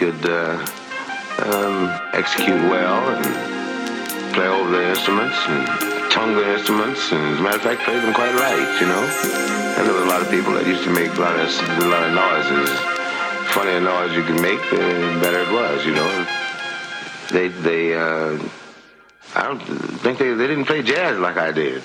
could uh, um, execute well and play over the instruments and tongue the instruments and as a matter of fact played them quite right, you know. And there were a lot of people that used to make a lot of, a lot of noises. The funnier noise you could make, the better it was, you know. They, they, uh, I don't think they, they didn't play jazz like I did.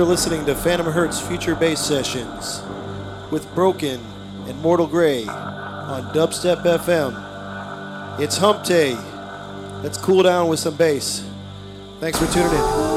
You are listening to Phantom Hertz Future Bass Sessions with Broken and Mortal Grey on Dubstep FM. It's Hump Day. Let's cool down with some bass. Thanks for tuning in.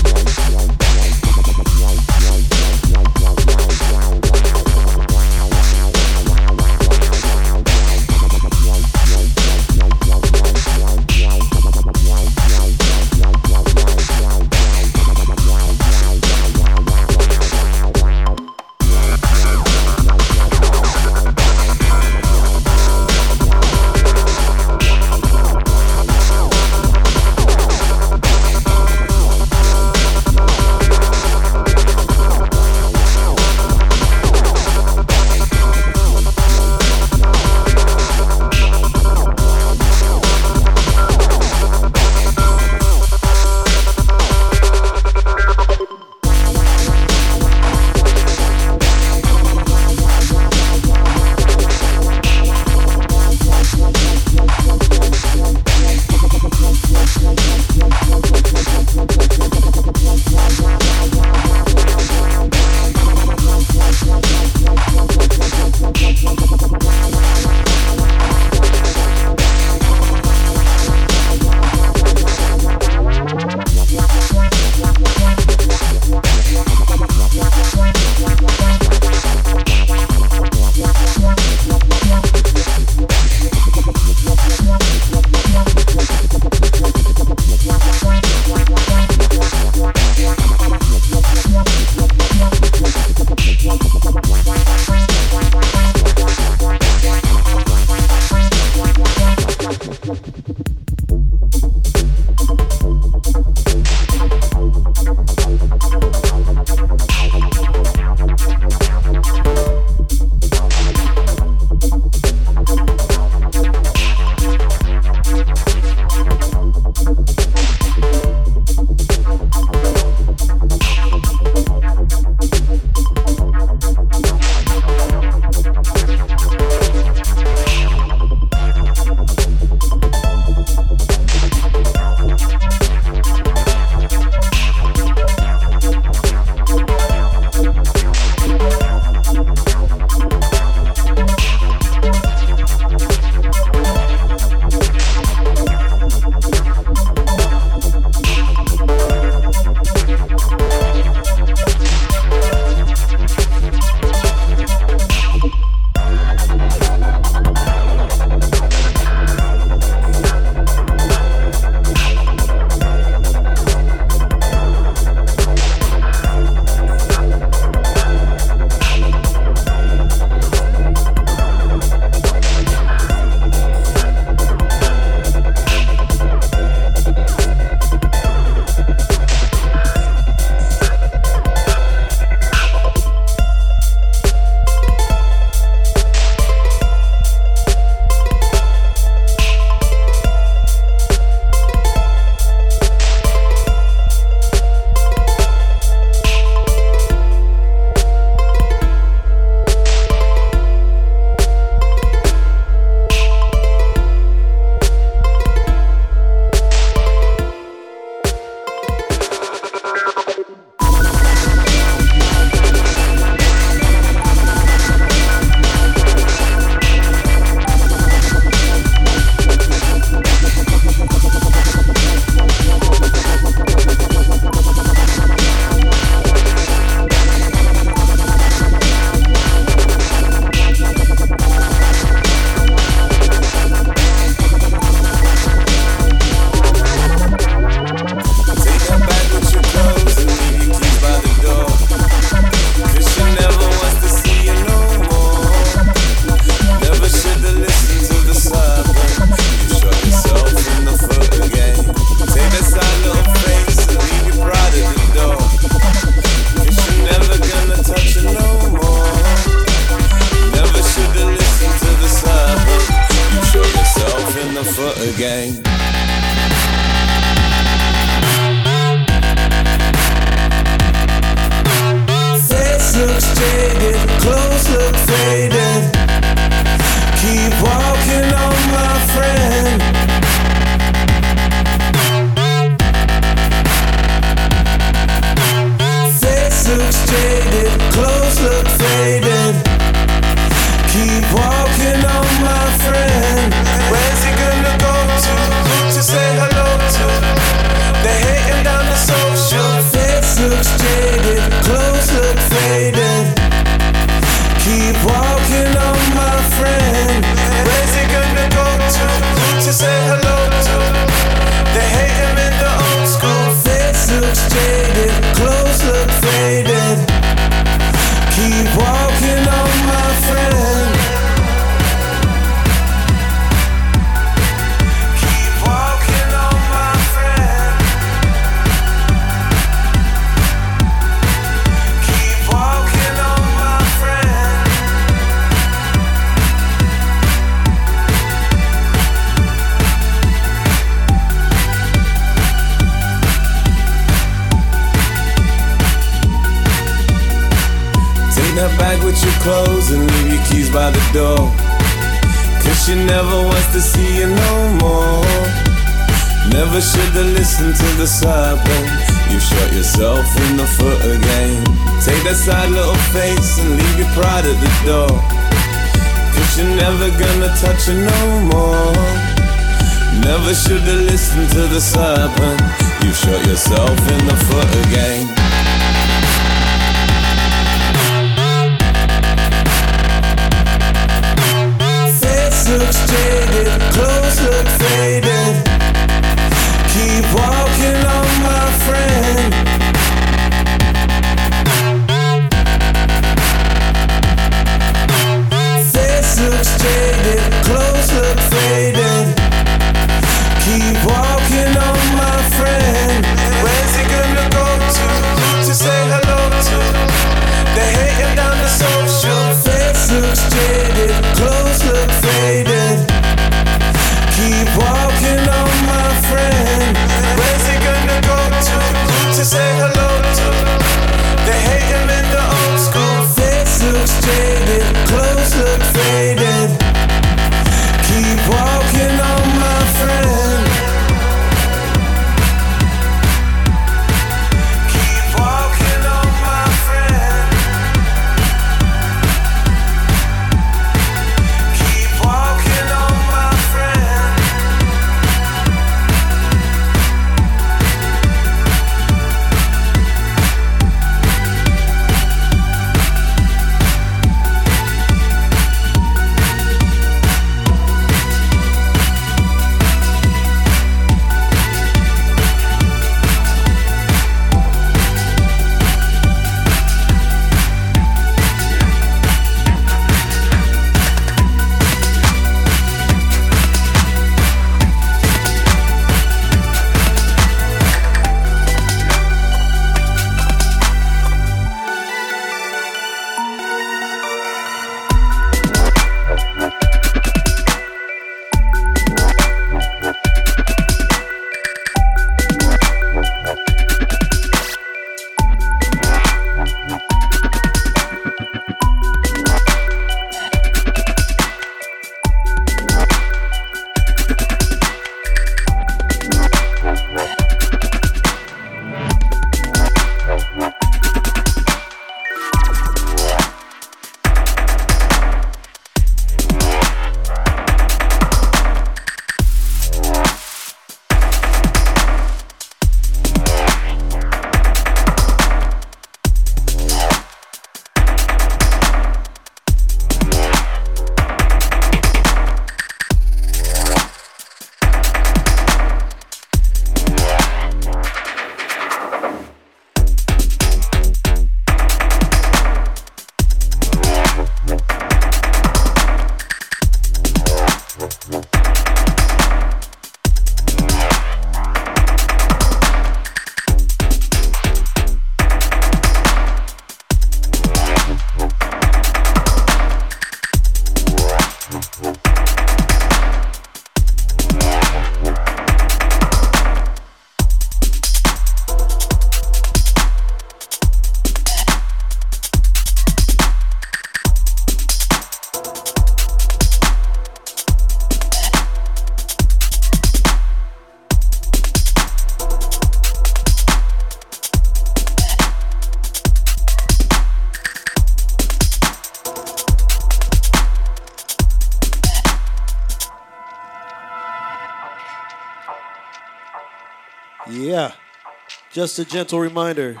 Just a gentle reminder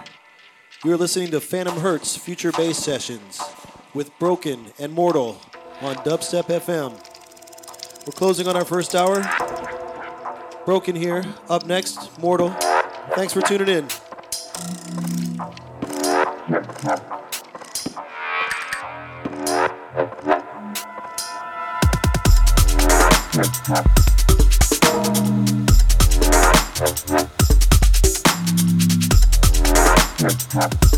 you're listening to Phantom Hertz Future Bass Sessions with Broken and Mortal on Dubstep FM. We're closing on our first hour. Broken here. Up next, Mortal. Thanks for tuning in. Yeah. Yeah.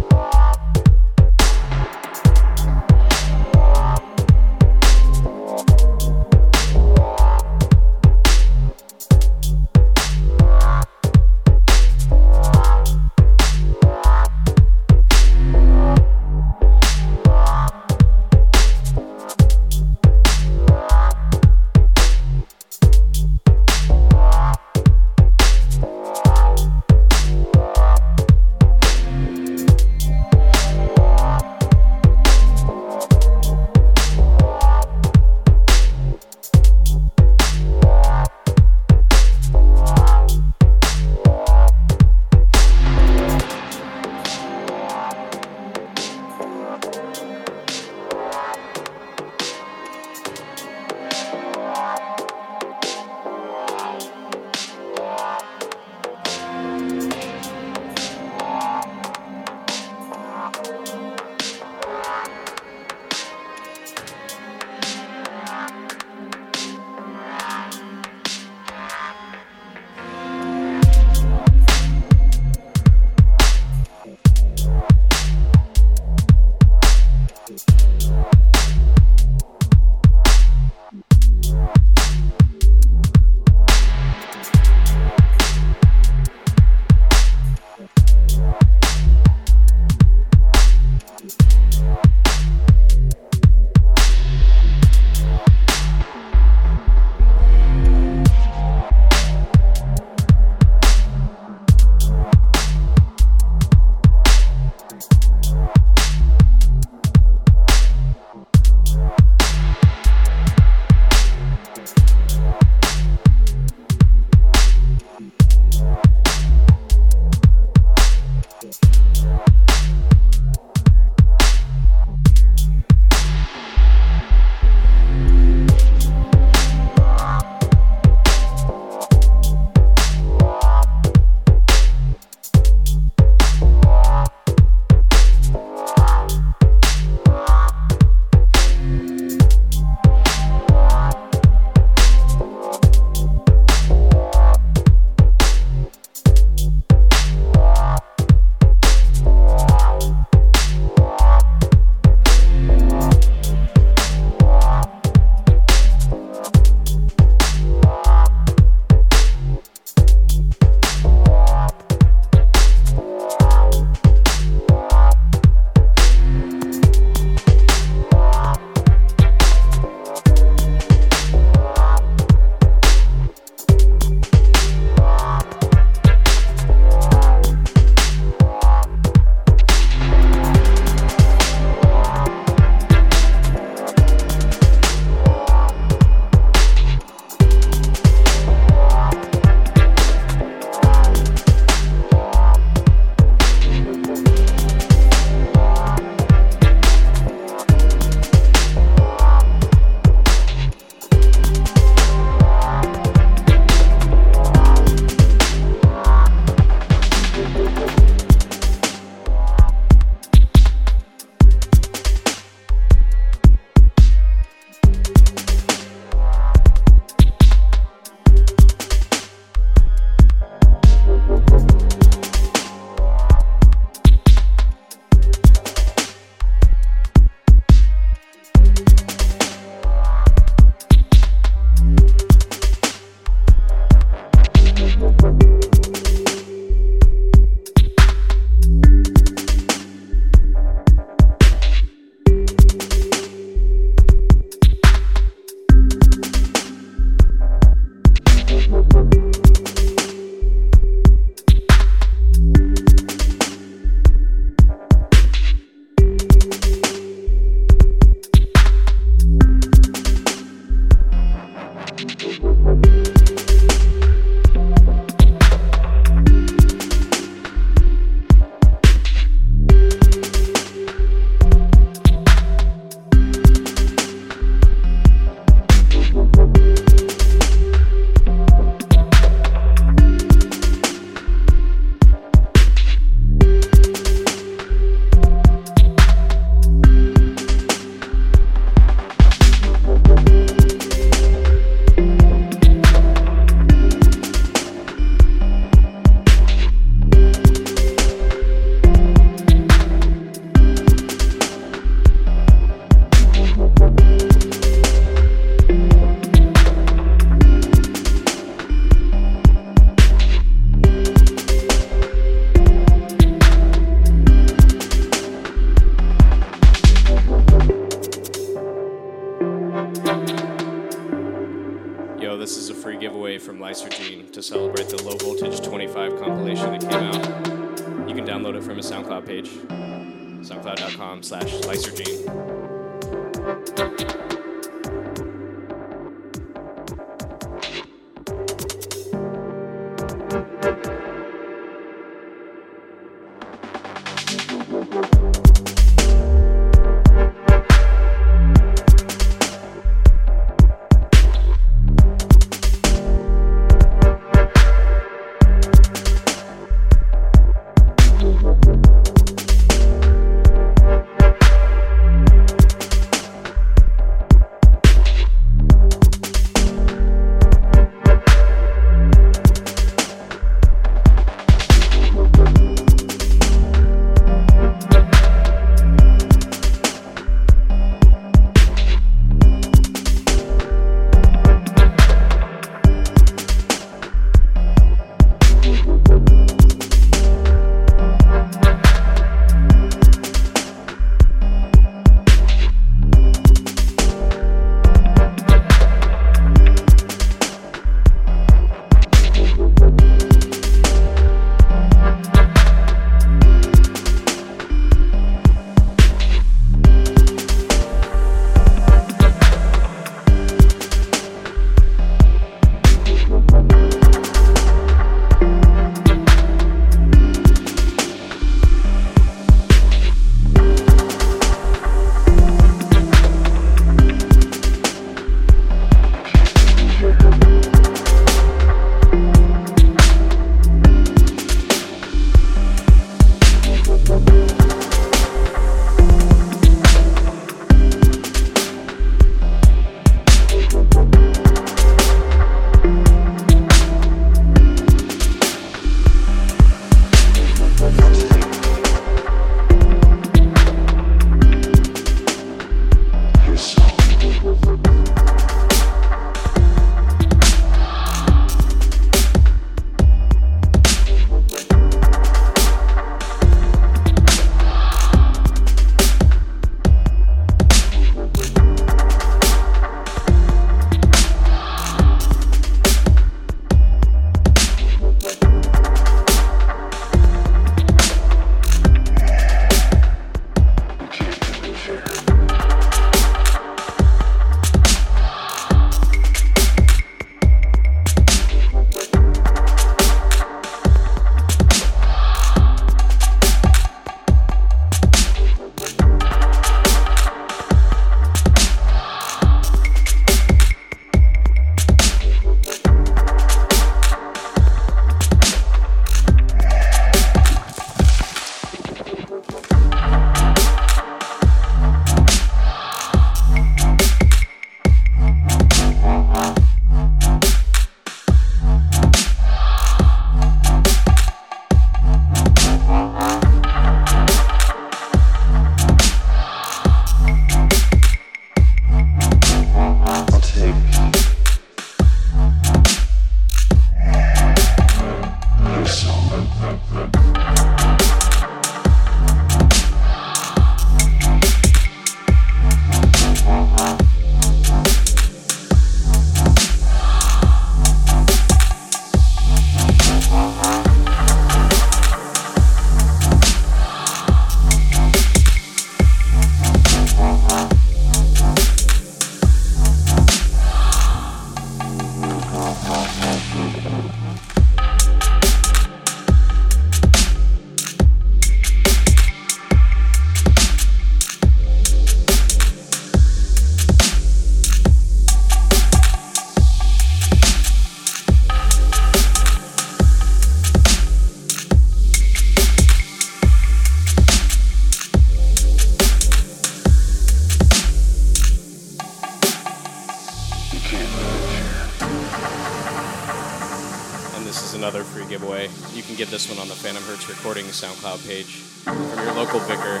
SoundCloud page from your local vicar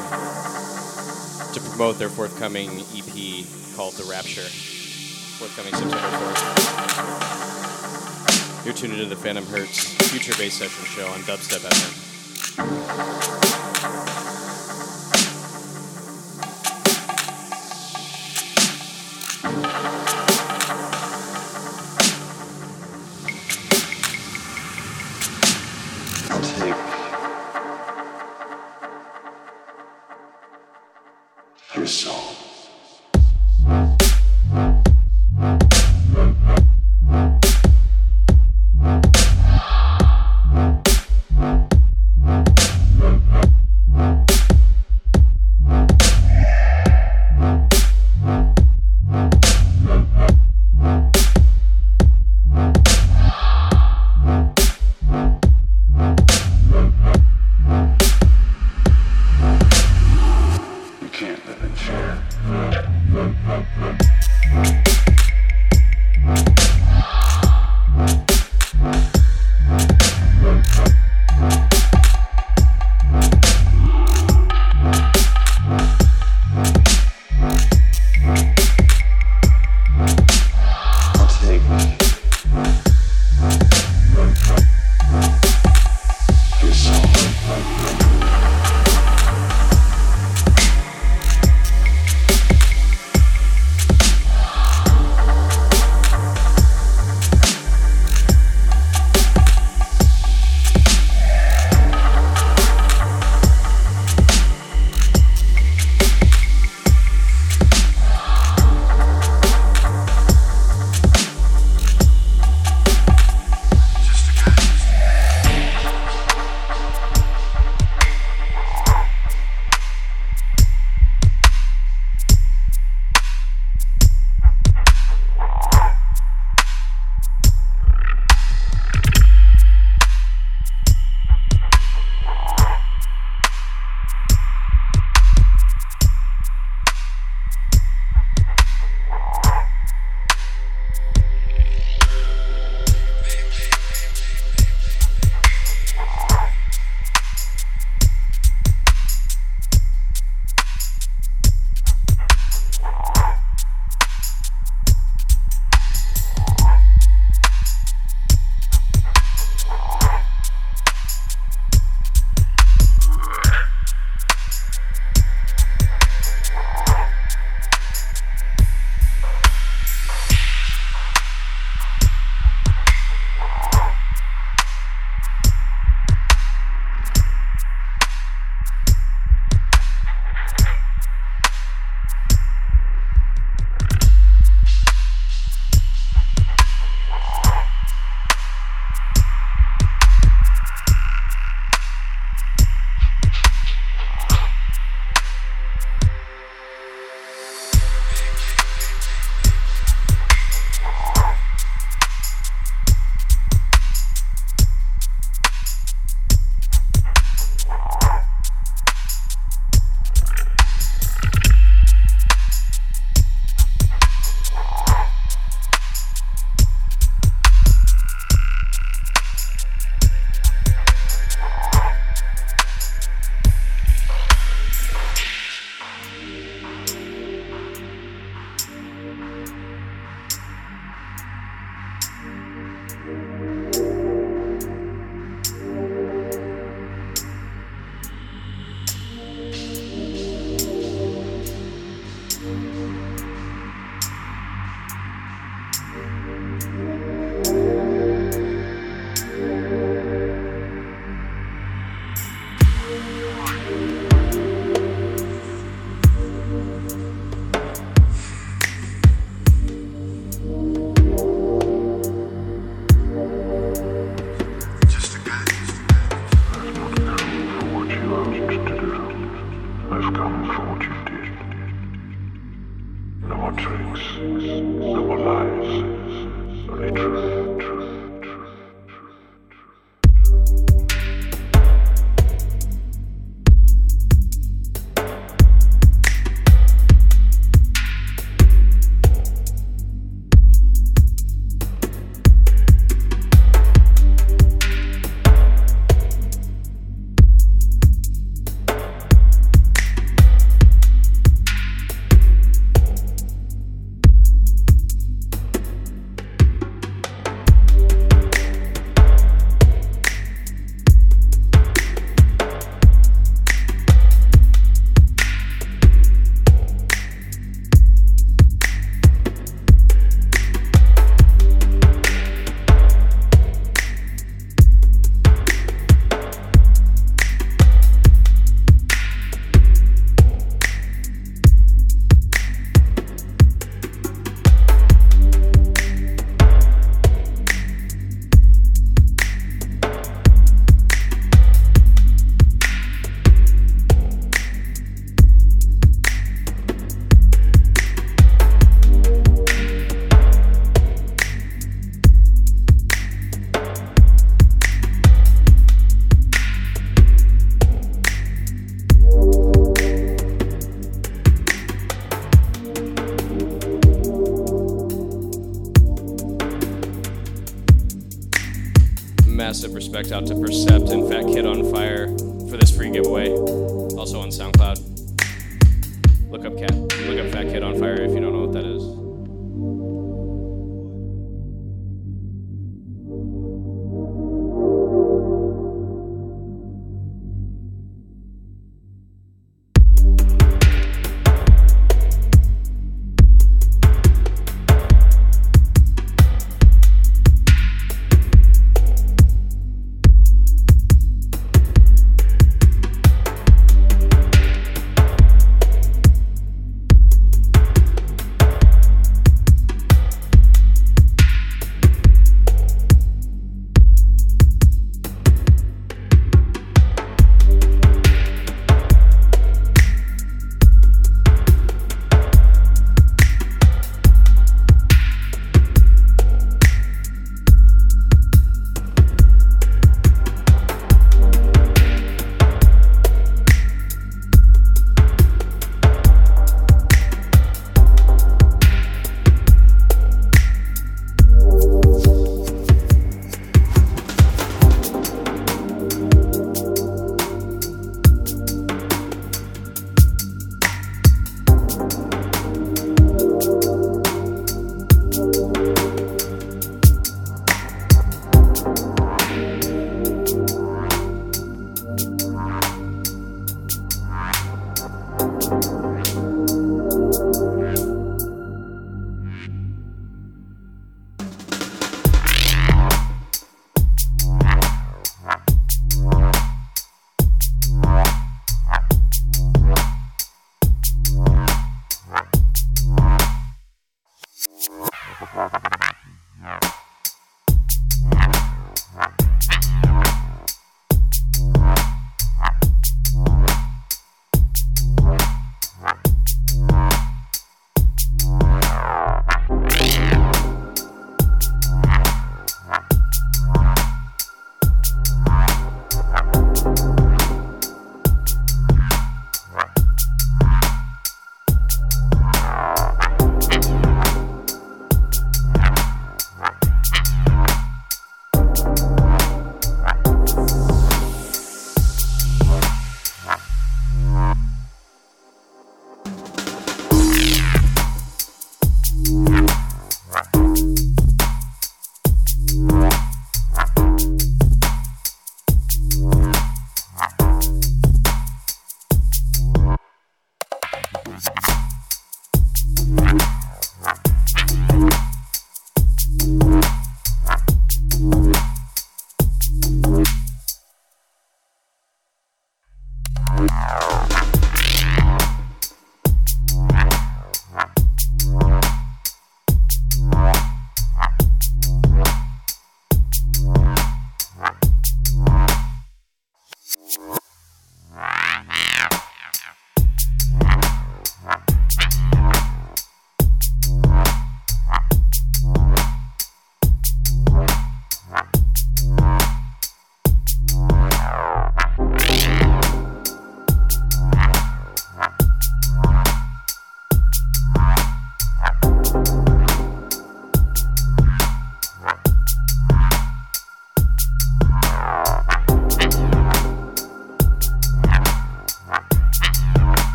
to promote their forthcoming EP called The Rapture, forthcoming September 4th. You're tuned into the Phantom Hertz Future Bass Session Show on Dubstep FM. Out to Percept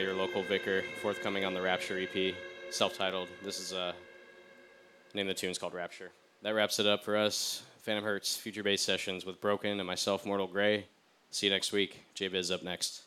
your local vicar, forthcoming on the Rapture EP, self-titled. This is uh, name of the tune's called Rapture. That wraps it up for us. Phantom Hertz Future Bass Sessions with Broken and myself, Mortal Grey. See you next week. J Biz up next.